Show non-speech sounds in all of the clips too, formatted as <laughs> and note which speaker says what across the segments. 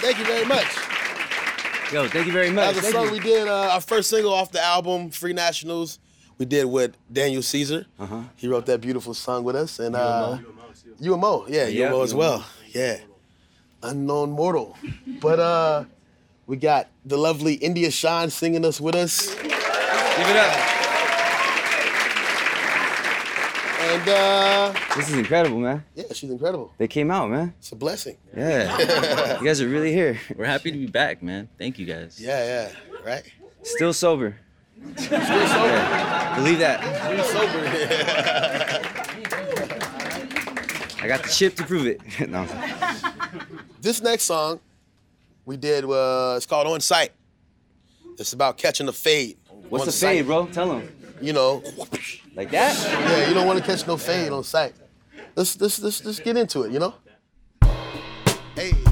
Speaker 1: concerts.
Speaker 2: Thank you very much.
Speaker 3: Yo, thank you very much.
Speaker 2: That was a song we did, uh, our first single off the album, Free Nationals. We did with Daniel Caesar. Uh-huh. He wrote that beautiful song with us. And uh, Umo, you and Mo. Yeah, you and Mo as well. Yeah. Unknown Mortal. But uh, we got the lovely India Shawn singing us with us.
Speaker 3: Give it up.
Speaker 2: And uh,
Speaker 3: this is incredible, man.
Speaker 2: Yeah, she's incredible.
Speaker 3: They came out, man.
Speaker 2: It's a blessing.
Speaker 3: Yeah. you guys are really here.
Speaker 4: We're happy to be back, man. Thank you guys.
Speaker 2: Yeah, yeah. Right?
Speaker 3: Still sober.
Speaker 2: Still sober. Yeah.
Speaker 3: Believe that.
Speaker 2: Still
Speaker 3: sober. <laughs> I got the chip to prove it. <laughs> no.
Speaker 2: This next song we did uh, it's called On Sight. It's about catching the fade.
Speaker 3: What's the fade, bro? Tell them.
Speaker 2: You know,
Speaker 3: like that?
Speaker 2: Yeah, you don't want to catch no fade on sight. Let's let's let's let's get into it, you know? Hey.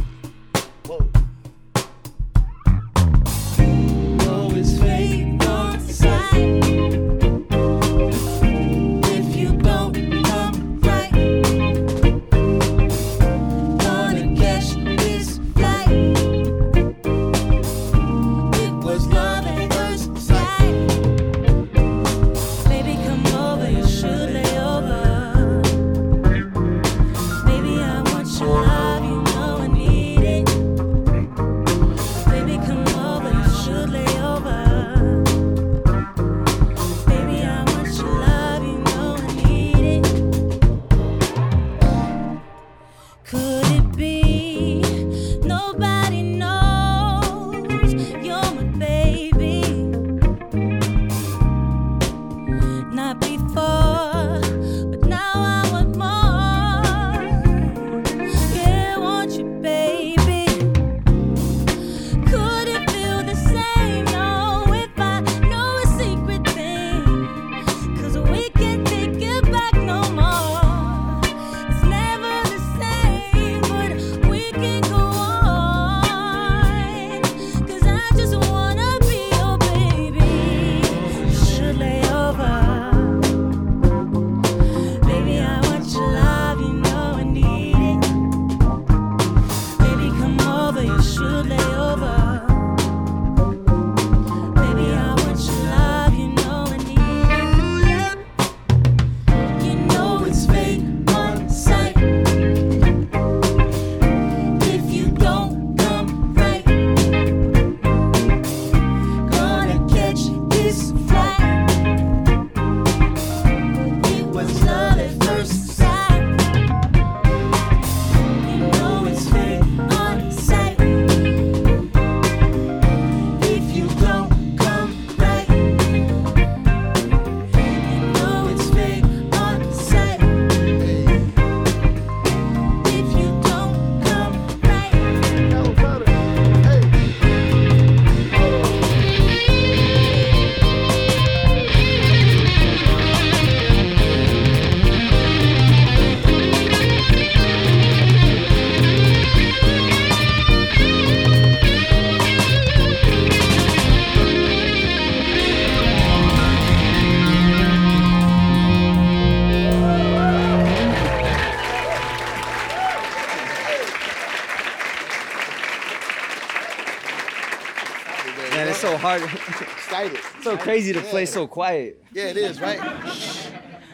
Speaker 3: So hard. <laughs>
Speaker 2: Excited.
Speaker 3: so crazy to play so quiet.
Speaker 2: Yeah, it is, right?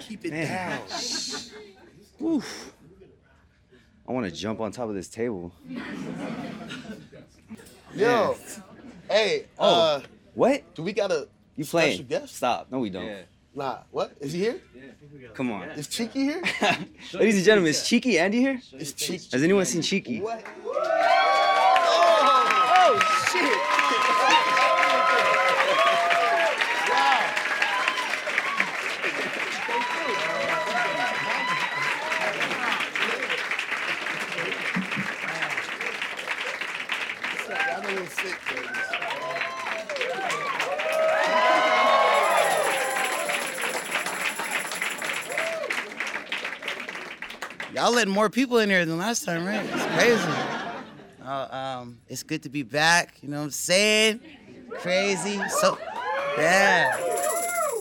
Speaker 2: Keep it
Speaker 3: Man.
Speaker 2: down.
Speaker 3: Oof. I want to jump on top of this table.
Speaker 2: Yo. Hey,
Speaker 3: Oh.
Speaker 2: uh,
Speaker 3: What?
Speaker 2: do we got a
Speaker 3: You
Speaker 2: special
Speaker 3: playing?
Speaker 2: guest?
Speaker 3: Stop. No, we don't.
Speaker 2: Nah, what? Is he here?
Speaker 3: Yeah, Come on.
Speaker 2: Is Cheeky here? <laughs>
Speaker 3: Ladies and gentlemen, is Cheeky Andy here?
Speaker 2: Is Cheeky?
Speaker 3: Has anyone seen Cheeky?
Speaker 2: What?
Speaker 3: Oh, shit.
Speaker 5: Y'all letting more people in here than last time, right? It's crazy. Uh, um, it's good to be back. You know what I'm saying? Crazy. So, yeah.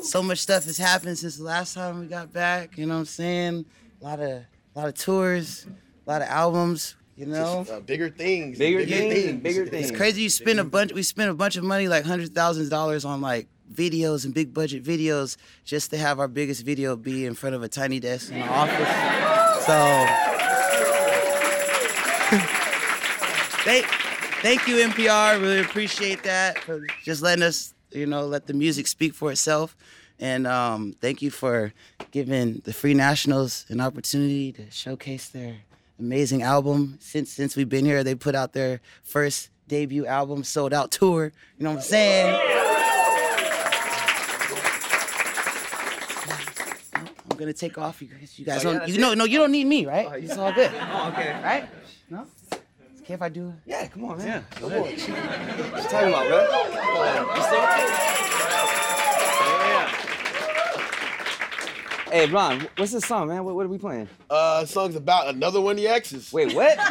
Speaker 5: So much stuff has happened since the last time we got back. You know what I'm saying? A lot of, a lot of tours, a lot of albums. You know.
Speaker 2: Uh, bigger things.
Speaker 3: Bigger things and bigger things.
Speaker 5: It's crazy. You spend a bunch. We spent a bunch of money, like hundred thousands of dollars, on like videos and big budget videos, just to have our biggest video be in front of a tiny desk in the office. So, <laughs> thank, thank you NPR. Really appreciate that for just letting us, you know, let the music speak for itself. And um, thank you for giving the Free Nationals an opportunity to showcase their amazing album. Since since we've been here, they put out their first debut album, sold out tour. You know what I'm saying? Gonna take off. You guys, you guys
Speaker 3: Oh, yeah,
Speaker 5: don't. You know, no, you don't need me, right?
Speaker 3: Oh,
Speaker 5: It's all good,
Speaker 3: Oh, okay.
Speaker 5: right? No. It's okay if I do.
Speaker 3: Yeah, come on, man. Yeah.
Speaker 2: Come on,
Speaker 3: What you talking about, bro? Hey, Ron, what's this song, man? What, what are we playing?
Speaker 2: Uh, song's about another one of your exes.
Speaker 3: Wait, what? <laughs>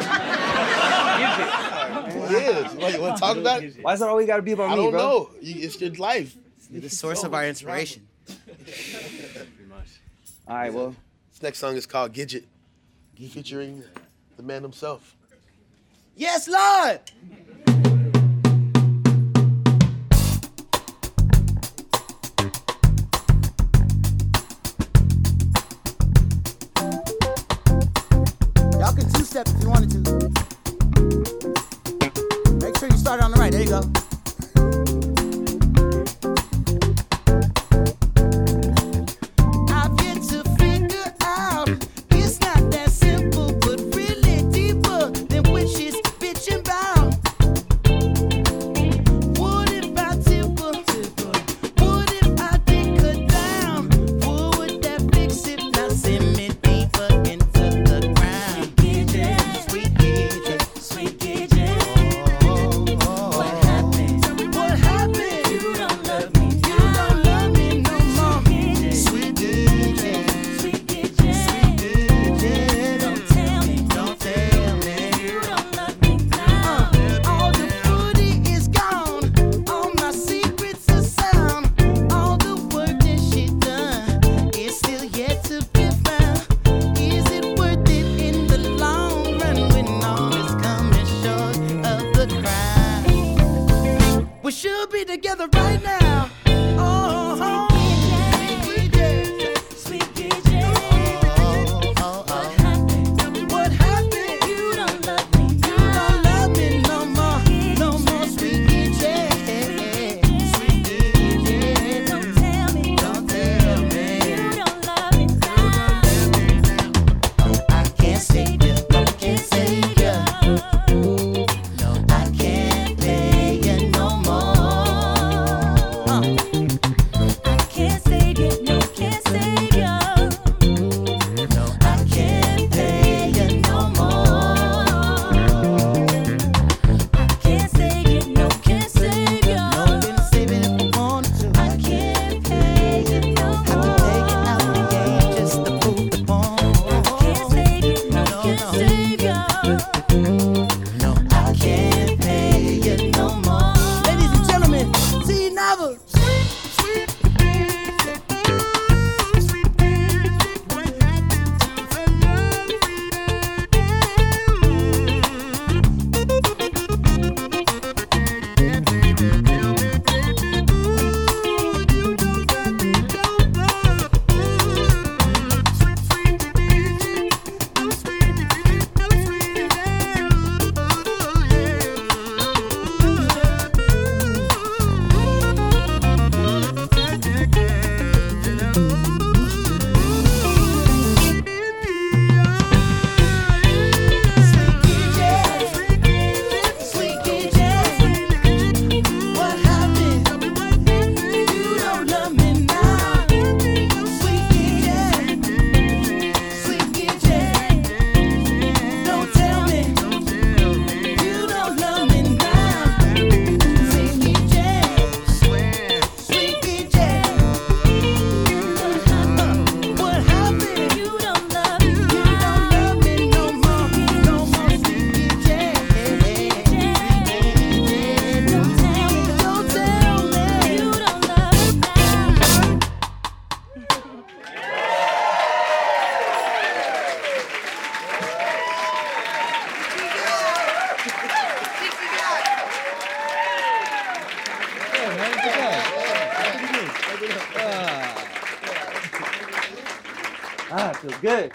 Speaker 2: It is. What, you want to talk about it?
Speaker 3: Why is it always got to be about
Speaker 2: I
Speaker 3: me,
Speaker 2: don't know. It's your life.
Speaker 5: You're The source of our inspiration.
Speaker 3: All right, well,
Speaker 2: This next song is called Gidget, featuring the man himself.
Speaker 5: Yes, Lord. Y'all can two step if you wanted to. Make sure you start on the right. There you go. novo!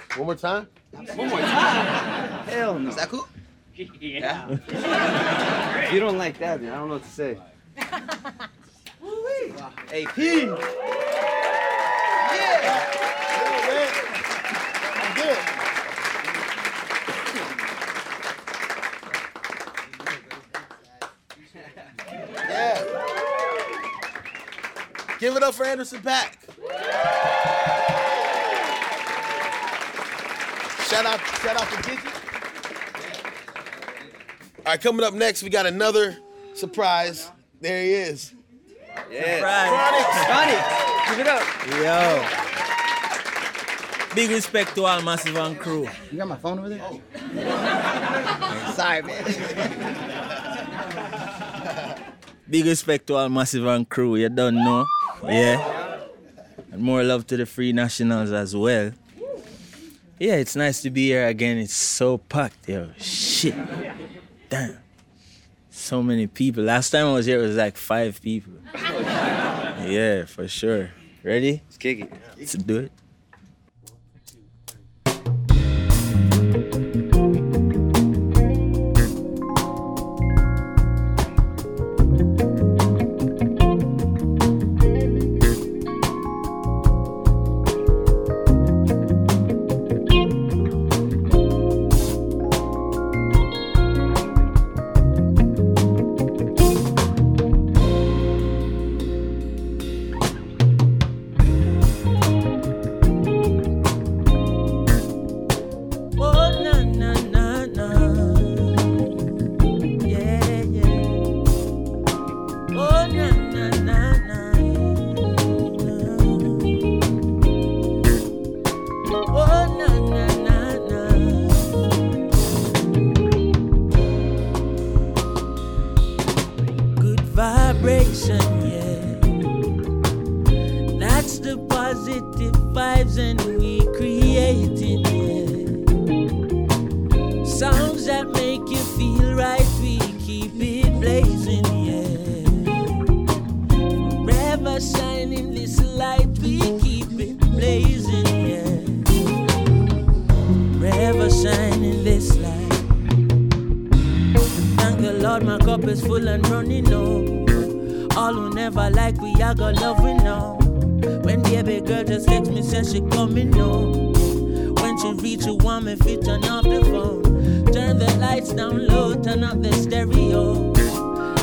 Speaker 3: Good.
Speaker 2: One more time.
Speaker 3: One more time. Hell no.
Speaker 5: Is that cool?
Speaker 3: Yeah. if you don't like that, man, I don't know what to say. <laughs> AP.
Speaker 2: Yeah, man. I'm good. Yeah. Give it up for Anderson .Paak. Shout out, shout out to Gigi. All right, coming up next, we got another surprise. There he is.
Speaker 3: Yeah.
Speaker 2: Chronixx.
Speaker 3: Give it up.
Speaker 6: Yo. Big respect to all Massive and crew.
Speaker 5: You got my phone over there? Oh. <laughs> Sorry, man. <laughs>
Speaker 6: Big respect to all Massive and crew. You don't know. Yeah. And more love to the Free Nationals as well. Yeah, it's nice to be here again. It's so packed, yo. Shit. Damn. So many people. Last time I was here, it was like five people. <laughs> Yeah, for sure. Ready?
Speaker 3: Let's kick it.
Speaker 6: Let's do it. My cup is full and running over. All who never like we, I got love we know. When the baby girl just text me, says she coming home. When she reach you, want me fit turn off the phone. Turn the lights down low, turn up the stereo.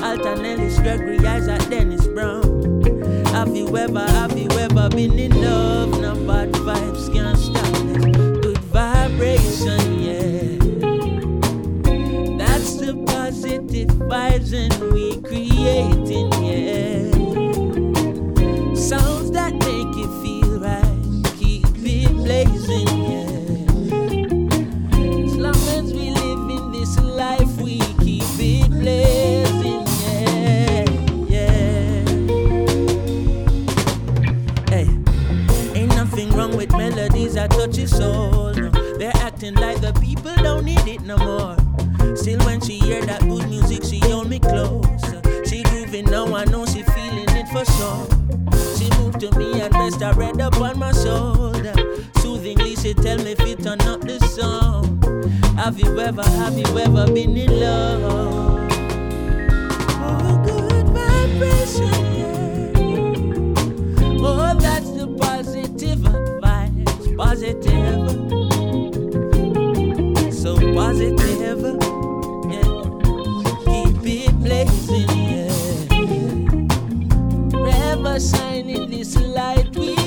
Speaker 6: Alton Ellis, Gregory Isaac, Dennis Brown. Have you ever, have you ever been in love? And we you turn up the song. Have you ever, have you ever been in love? Oh, good vibration. Oh, that's the positive vibes, positive. So positive, yeah. Keep it blazing, yeah. Forever shining this light, we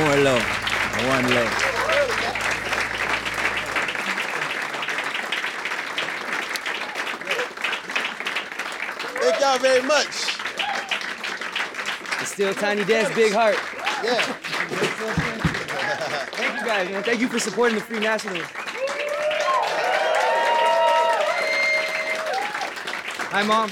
Speaker 6: One love. One love. Thank
Speaker 2: y'all very much.
Speaker 3: It's still Tiny dance, big heart.
Speaker 2: Yeah. <laughs>
Speaker 3: Thank you guys, man. Thank you for supporting the Free Nationals. Hi, Mom.